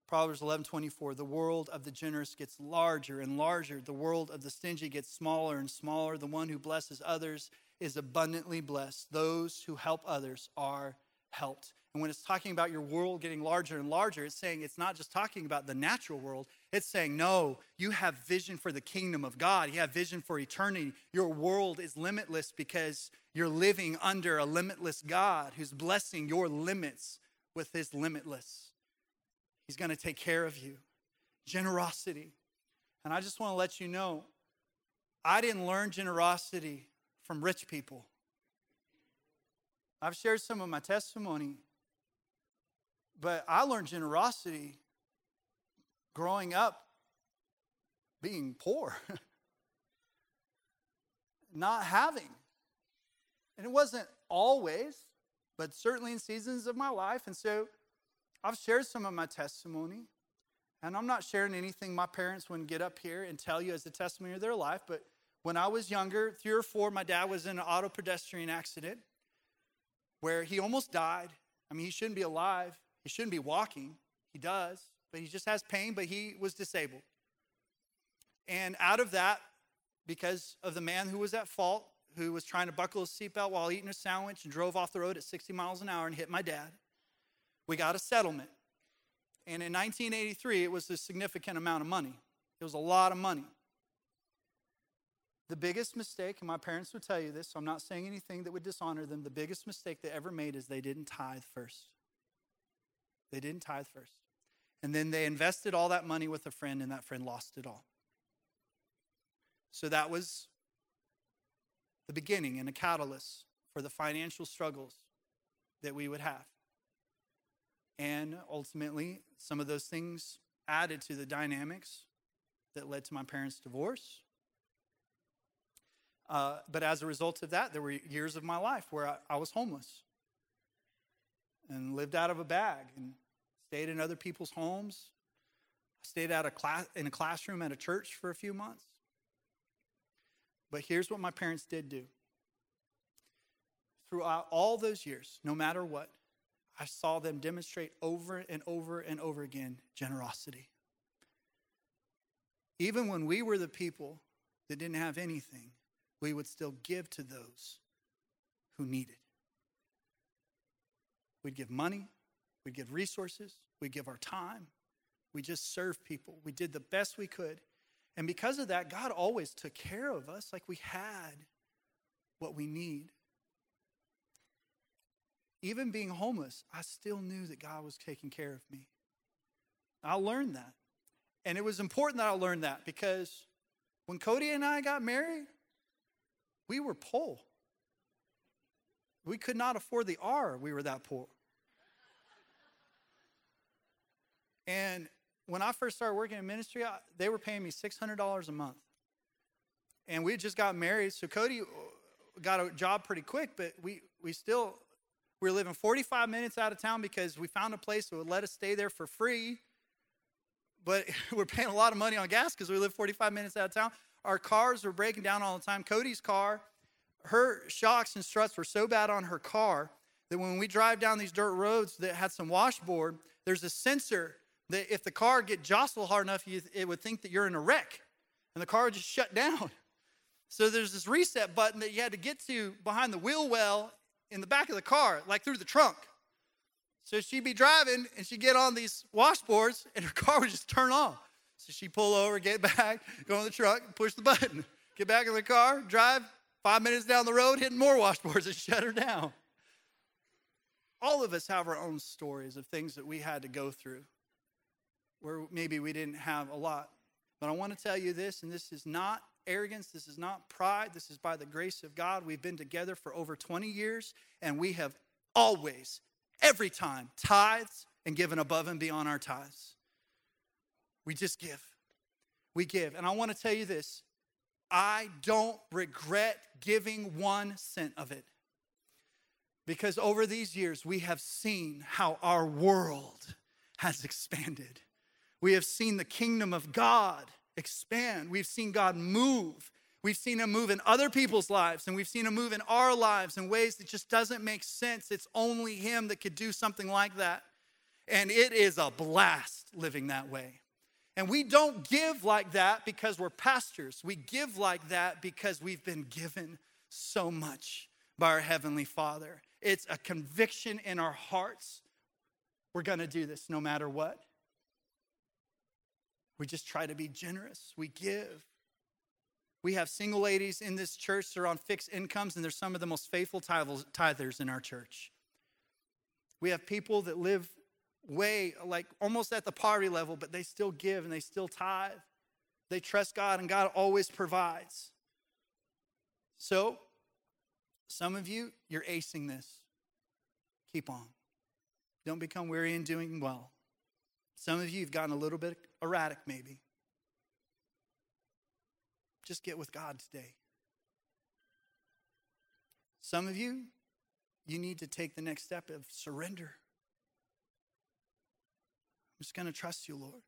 Proverbs 11:24 The world of the generous gets larger and larger. The world of the stingy gets smaller and smaller. The one who blesses others is abundantly blessed. Those who help others are helped. And when it's talking about your world getting larger and larger, it's saying it's not just talking about the natural world. It's saying, no, you have vision for the kingdom of God. You have vision for eternity. Your world is limitless because you're living under a limitless God who's blessing your limits with his limitless. He's going to take care of you. Generosity. And I just want to let you know I didn't learn generosity from rich people. I've shared some of my testimony but I learned generosity growing up being poor, [laughs] not having. And it wasn't always, but certainly in seasons of my life. And so I've shared some of my testimony. And I'm not sharing anything my parents wouldn't get up here and tell you as a testimony of their life. But when I was younger, three or four, my dad was in an auto pedestrian accident where he almost died. I mean, he shouldn't be alive. He shouldn't be walking. He does, but he just has pain, but he was disabled. And out of that, because of the man who was at fault, who was trying to buckle his seatbelt while eating a sandwich and drove off the road at 60 miles an hour and hit my dad, we got a settlement. And in 1983, it was a significant amount of money. It was a lot of money. The biggest mistake, and my parents would tell you this, so I'm not saying anything that would dishonor them, the biggest mistake they ever made is they didn't tithe first. They didn't tithe first. And then they invested all that money with a friend, and that friend lost it all. So that was the beginning and a catalyst for the financial struggles that we would have. And ultimately, some of those things added to the dynamics that led to my parents' divorce. Uh, but as a result of that, there were years of my life where I, I was homeless and lived out of a bag and stayed in other people's homes. I stayed out of class, in a classroom at a church for a few months. But here's what my parents did do. Throughout all those years, no matter what, I saw them demonstrate over and over and over again generosity. Even when we were the people that didn't have anything, we would still give to those who needed. We'd give money, we'd give resources, we'd give our time. We just served people. We did the best we could. And because of that, God always took care of us like we had what we need. Even being homeless, I still knew that God was taking care of me. I learned that. And it was important that I learned that because when Cody and I got married, we were poor. We could not afford the R, we were that poor. And when I first started working in ministry, I, they were paying me $600 a month. And we just got married. So Cody uh, got a job pretty quick, but we, we still, we were living 45 minutes out of town because we found a place that would let us stay there for free. But [laughs] we're paying a lot of money on gas because we live 45 minutes out of town. Our cars were breaking down all the time. Cody's car, her shocks and struts were so bad on her car that when we drive down these dirt roads that had some washboard, there's a sensor that if the car get jostled hard enough, it would think that you're in a wreck, and the car would just shut [laughs] down. So there's this reset button that you had to get to behind the wheel well in the back of the car, like through the trunk. So she'd be driving and she'd get on these washboards and her car would just turn off. So she'd pull over, get back, go in the truck, push the button, get back in the car, drive five minutes down the road, hitting more washboards and [laughs] shut her down. All of us have our own stories of things that we had to go through where maybe we didn't have a lot. But I want to tell you this, and this is not arrogance, this is not pride, this is by the grace of God. We've been together for over 20 years, and we have always, every time, tithes and given above and beyond our tithes. We just give. We give. And I want to tell you this I don't regret giving one cent of it. Because over these years, we have seen how our world has expanded. We have seen the kingdom of God expand. We've seen God move. We've seen him move in other people's lives, and we've seen him move in our lives in ways that just doesn't make sense. It's only him that could do something like that. And it is a blast living that way. And we don't give like that because we're pastors. We give like that because we've been given so much by our Heavenly Father. It's a conviction in our hearts. We're going to do this no matter what. We just try to be generous. We give. We have single ladies in this church. that are on fixed incomes, and they're some of the most faithful tithers in our church. We have people that live way, like almost at the poverty level, but they still give and they still tithe. They trust God, and God always provides. So, some of you, you're acing this. Keep on. Don't become weary in doing well. Some of you have gotten a little bit erratic, maybe. Just get with God today. Some of you, you need to take the next step of surrender. I'm just going to trust you, Lord.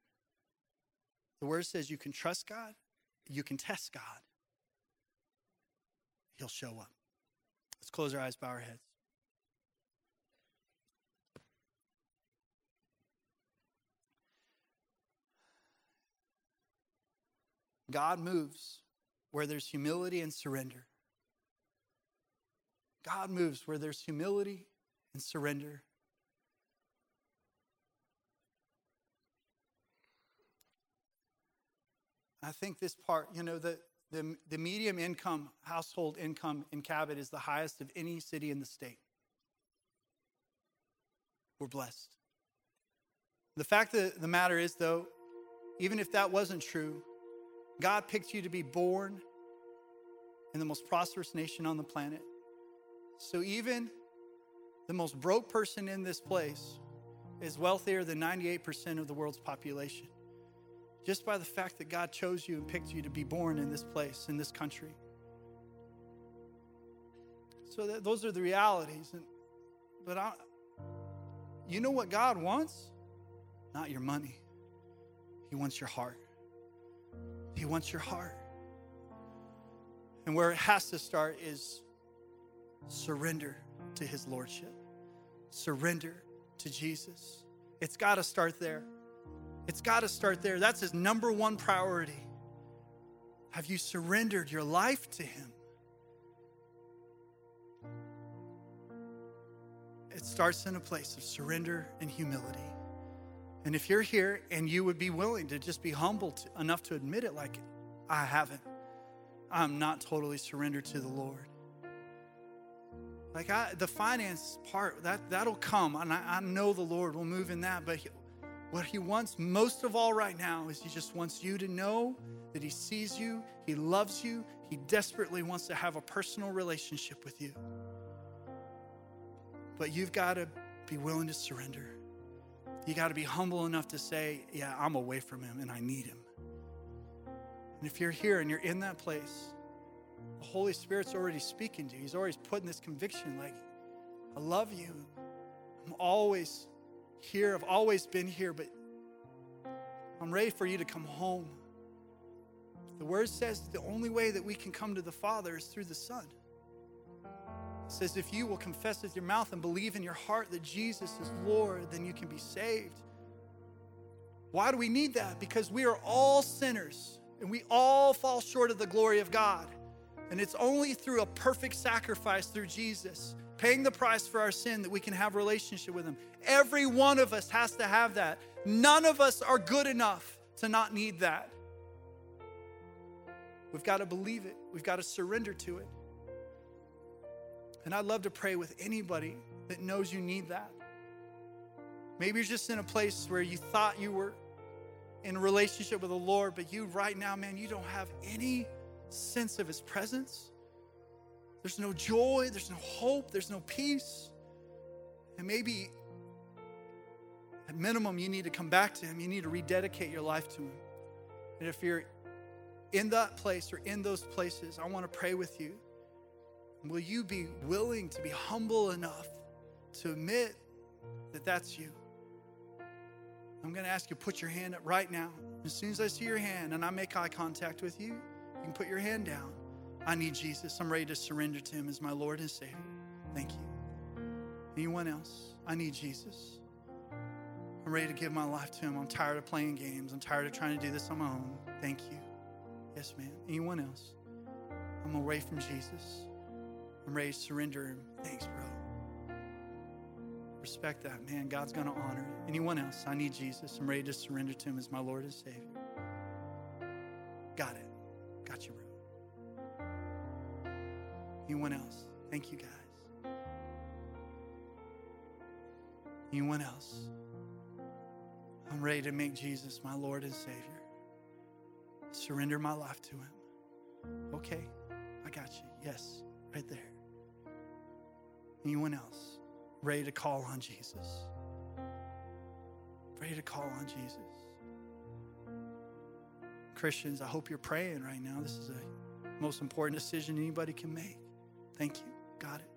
The word says you can trust God, you can test God. He'll show up. Let's close our eyes, bow our heads. God moves where there's humility and surrender. God moves where there's humility and surrender. I think this part, you know, the, the, the medium income household income in Cabot is the highest of any city in the state. We're blessed. The fact of the matter is, though, even if that wasn't true, God picked you to be born in the most prosperous nation on the planet. So even the most broke person in this place is wealthier than 98% of the world's population just by the fact that God chose you and picked you to be born in this place, in this country. So that, those are the realities. And, but I, you know what God wants? Not your money. He wants your heart. He wants your heart. And where it has to start is surrender to His Lordship, surrender to Jesus. It's got to start there. It's got to start there. That's his number one priority. Have you surrendered your life to him? It starts in a place of surrender and humility. And if you're here and you would be willing to just be humble to, enough to admit it, like, I haven't, I'm not totally surrendered to the Lord. Like I, the finance part, that that'll come, and I, I know the Lord will move in that. But what he wants most of all right now is he just wants you to know that he sees you, he loves you, he desperately wants to have a personal relationship with you. But you've got to be willing to surrender. You got to be humble enough to say, Yeah, I'm away from him and I need him. And if you're here and you're in that place, the Holy Spirit's already speaking to you. He's always putting this conviction like, I love you. I'm always here. I've always been here, but I'm ready for you to come home. The word says the only way that we can come to the Father is through the Son. It says, if you will confess with your mouth and believe in your heart that Jesus is Lord, then you can be saved. Why do we need that? Because we are all sinners and we all fall short of the glory of God. And it's only through a perfect sacrifice through Jesus paying the price for our sin that we can have relationship with him. Every one of us has to have that. None of us are good enough to not need that. We've got to believe it. We've got to surrender to it. And I'd love to pray with anybody that knows you need that. Maybe you're just in a place where you thought you were in a relationship with the Lord, but you right now, man, you don't have any sense of His presence. There's no joy, there's no hope, there's no peace. And maybe at minimum, you need to come back to Him. You need to rededicate your life to Him. And if you're in that place or in those places, I want to pray with you. Will you be willing to be humble enough to admit that that's you? I'm going to ask you to put your hand up right now. As soon as I see your hand and I make eye contact with you, you can put your hand down. I need Jesus. I'm ready to surrender to Him as my Lord and Savior. Thank you. Anyone else? I need Jesus. I'm ready to give my life to Him. I'm tired of playing games. I'm tired of trying to do this on my own. Thank you. Yes, ma'am. Anyone else? I'm away from Jesus. I'm ready to surrender Him. Thanks, bro. Respect that, man. God's going to honor. Anyone else? I need Jesus. I'm ready to surrender to Him as my Lord and Savior. Got it. Got you, bro. Anyone else? Thank you, guys. Anyone else? I'm ready to make Jesus my Lord and Savior. Surrender my life to Him. Okay, I got you. Yes, right there. Anyone else ready to call on Jesus? Ready to call on Jesus? Christians, I hope you're praying right now. This is the most important decision anybody can make. Thank you. Got it.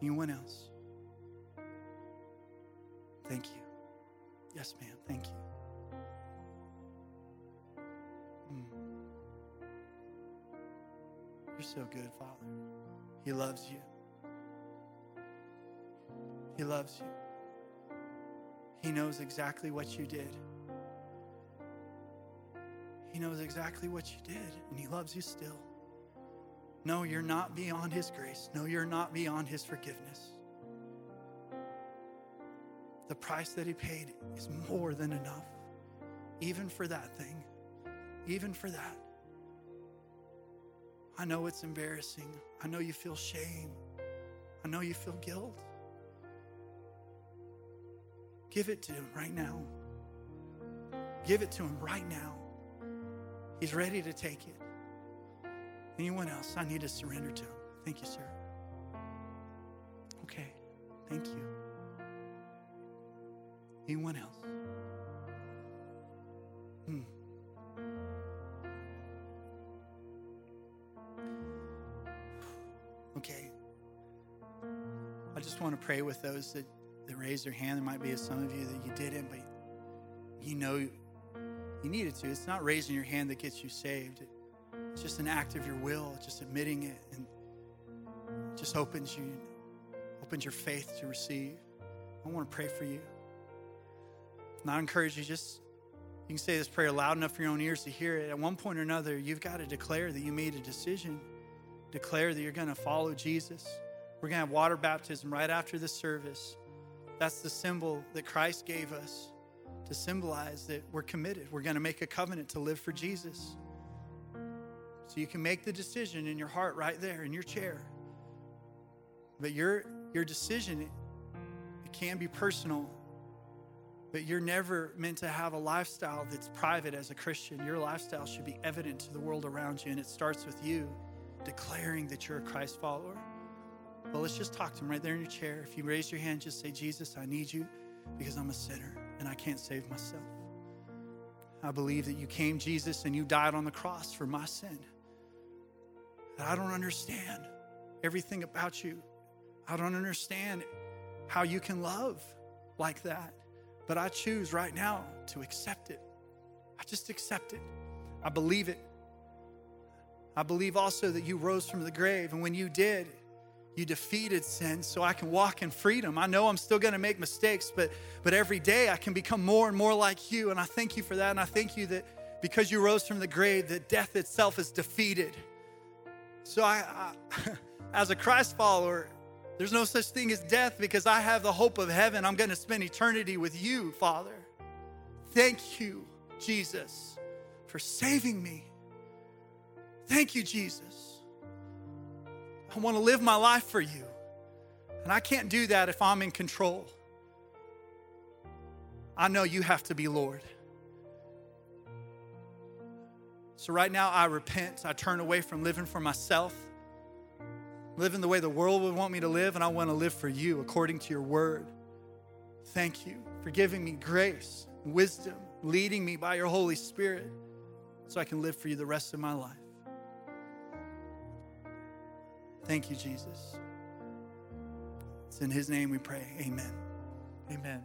Anyone else? Thank you. Yes, ma'am. Thank you. You're so good, Father. He loves you. He loves you. He knows exactly what you did. He knows exactly what you did, and He loves you still. No, you're not beyond His grace. No, you're not beyond His forgiveness. The price that He paid is more than enough, even for that thing, even for that. I know it's embarrassing. I know you feel shame. I know you feel guilt. Give it to Him right now. Give it to Him right now. He's ready to take it. Anyone else? I need to surrender to Him. Thank you, sir. Okay. Thank you. Anyone else? Just want to pray with those that, that raised their hand. There might be some of you that you didn't, but you know you needed to. It's not raising your hand that gets you saved. It's just an act of your will, just admitting it, and just opens you, opens your faith to receive. I want to pray for you. And I encourage you just you can say this prayer loud enough for your own ears to hear it. At one point or another, you've got to declare that you made a decision. Declare that you're going to follow Jesus. We're going to have water baptism right after the service. That's the symbol that Christ gave us to symbolize that we're committed. We're going to make a covenant to live for Jesus. So you can make the decision in your heart right there in your chair. But your your decision it can be personal but you're never meant to have a lifestyle that's private as a Christian. Your lifestyle should be evident to the world around you, and it starts with you declaring that you're a Christ follower. Well, let's just talk to him right there in your chair. If you raise your hand, just say, Jesus, I need you because I'm a sinner and I can't save myself. I believe that you came, Jesus, and you died on the cross for my sin. And I don't understand everything about you. I don't understand how you can love like that. But I choose right now to accept it. I just accept it. I believe it. I believe also that you rose from the grave. And when you did, you defeated sin so I can walk in freedom. I know I'm still going to make mistakes, but, but every day I can become more and more like you. And I thank you for that. And I thank you that because you rose from the grave, that death itself is defeated. So I, I [laughs] as a Christ follower, there's no such thing as death because I have the hope of heaven. I'm going to spend eternity with you, Father. Thank you, Jesus, for saving me. Thank you, Jesus. I want to live my life for you. And I can't do that if I'm in control. I know you have to be Lord. So right now, I repent. I turn away from living for myself living the way the world would want me to live, and I want to live for you according to your word. Thank you for giving me grace, wisdom, leading me by your Holy Spirit so I can live for you the rest of my life. Thank you, Jesus. It's in his name we pray. Amen. Amen.